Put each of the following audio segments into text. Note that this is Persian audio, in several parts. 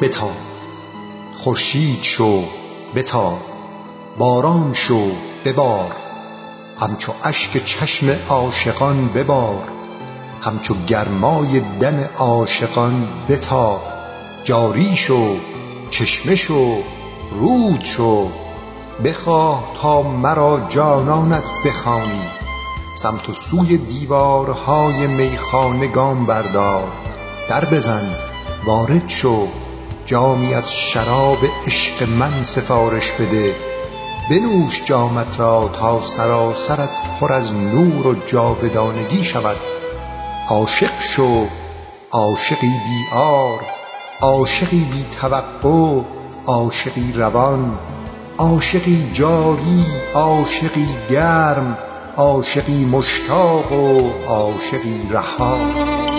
بتاب خورشید شو بتاب باران شو ببار. همچو اشک چشم عاشقان ببار همچو گرمای دم عاشقان بتاب جاری شو چشمه شو رود شو بخواه تا مرا جانانت بخوانی. سمت و سوی دیوارهای میخانه گام بردار. در بزن وارد شو. جامی از شراب عشق من سفارش بده. بنوش جامت را تا سراسرت پر از نور و جاودانگی شود. عاشق شو عاشقی بی عار عاشقی بی توقع عاشقی روان عاشقی جاری عاشقی گرم عاشقی مشتاق و عاشقی رها.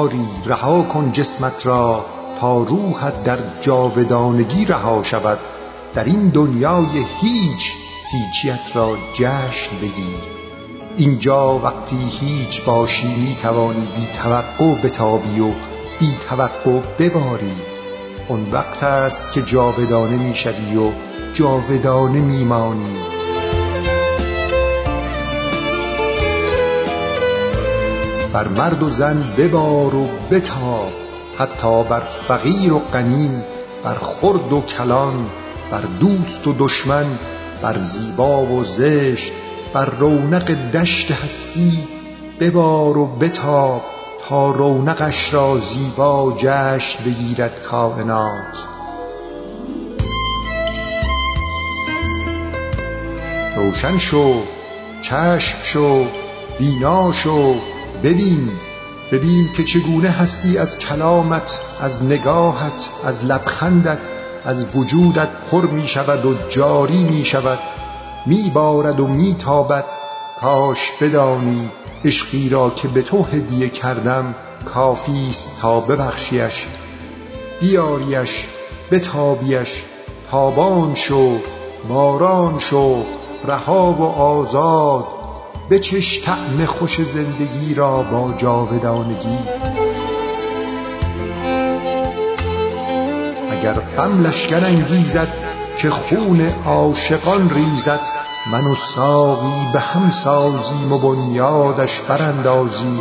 آری رها کن جسمت را تا روحت در جاودانگی رها شود. در این دنیای هیچ هیچیت را جشن بگیر. اینجا وقتی هیچ باشی می توانی بی توقع بتابی و بی توقع بباری. آن وقت است که جاودانه می شوی و جاودانه می مانی بر مرد و زن ببار و بتاب حتی بر فقیر و غنی بر خرد و کلان بر دوست و دشمن بر زیبا و زشت بر رونق دشت هستی ببار و بتاب تا رونقش را زیبا جشن بگیرد کاینات. روشن شو چشم شو بینا شو ببین ببین که چگونه هستی از کلامت از نگاهت از لبخندت از وجودت پر می شود و جاری می شود می بارد و می تابد کاش بدانی عشقی را که به تو هدیه کردم کافیست تا ببخشیش. بیاریش بتابیش تابان شو باران شو رها و آزاد. بچش طعم خوش زندگی را با جاودانگی. اگر غم لشکر انگیزد که خون عاشقان ریزد من و ساقی به هم سازیم و بنیادش براندازیم.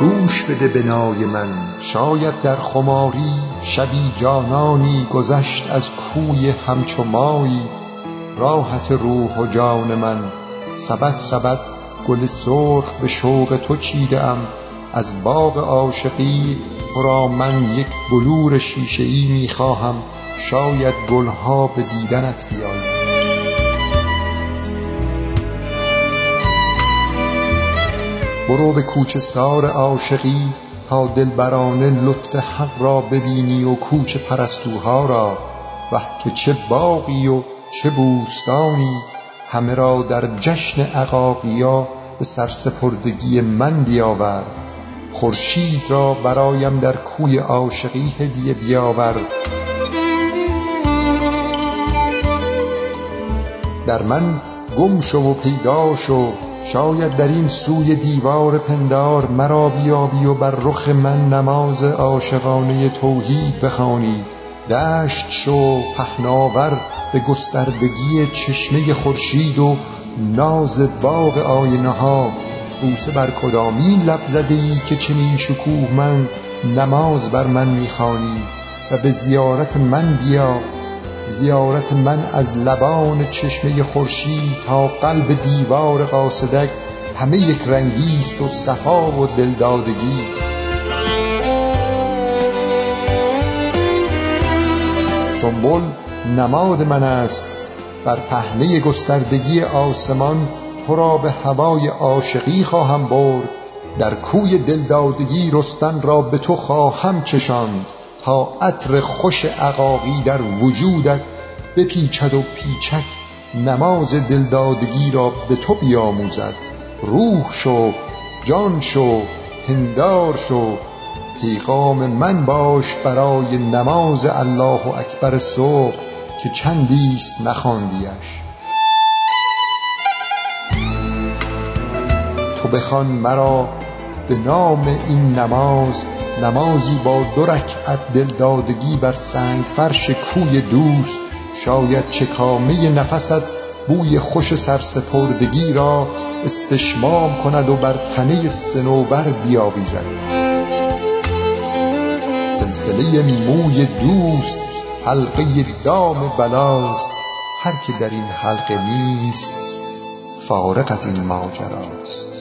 گوش بده به نای من شاید در خماری شبی جانانی گذشت از کوی همچو مایی. راحت روح و جان من سبد سبد گل سرخ به شوق تو چیده ام از باغ عاشقی تو را من یک بلور شیشه ای می خواهم. شاید گلها به دیدنت بیاید برو به کوچه سار عاشقی. تا دلبرانه لطف حق را ببینی و کوچه پرستوها را وه که چه باغی و چه بوستانی همه را در جشن عقاقیا به سرسپردگی من بیاور. خورشید را برایم در کوی عاشقی هدیه بیاور. در من گم شو و پیدا شو. شاید در این سوی دیوار پندار مرا بیابی و بر رخ من نماز عاشقانه توحید بخوانی. دشت شو پهناور به گستردگی چشمه خورشید و ناز باغ آینه ها. بوسه بر کدامین لب زده ای که چنین شکوهمند نماز بر من می خوانی و به زیارت من بیا. زیارت من از لبان چشمه خورشید تا قلب دیوار قاصدک همه یک رنگیست و صفا و دلدادگی. سنبل نماد من است بر پهنه گستردگی آسمان تو را به هوای عاشقی خواهم برد. در کوی دلدادگی رستن را به تو خواهم چشاند. تا عطر خوش عقاقی در وجودت بپیچد و پیچک نماز دلدادگی را به تو بیاموزد. روح شو جان شو پندار شو. پیغام من باش برای نماز الله اکبر صبح که چندیست نخواندیش تو بخوان مرا به نام این نماز نمازی با دو رکعت دلدادگی بر سنگ فرش کوی دوست شاید چکامه نفست بوی خوش سرسپردگی را استشمام کند و بر تنه صنوبر بیاویزد. سلسله موی دوست حلقه دام بلاست هر که در این حلقه نیست فارغ از این ماجراست.